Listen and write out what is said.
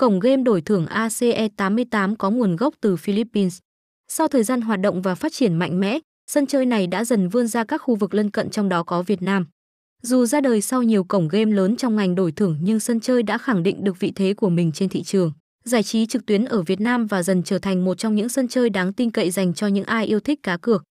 Cổng game đổi thưởng ACE88 có nguồn gốc từ Philippines. Sau thời gian hoạt động và phát triển mạnh mẽ, sân chơi này đã dần vươn ra các khu vực lân cận trong đó có Việt Nam. Dù ra đời sau nhiều cổng game lớn trong ngành đổi thưởng nhưng sân chơi đã khẳng định được vị thế của mình trên thị trường. Giải trí trực tuyến ở Việt Nam và dần trở thành một trong những sân chơi đáng tin cậy dành cho những ai yêu thích cá cược.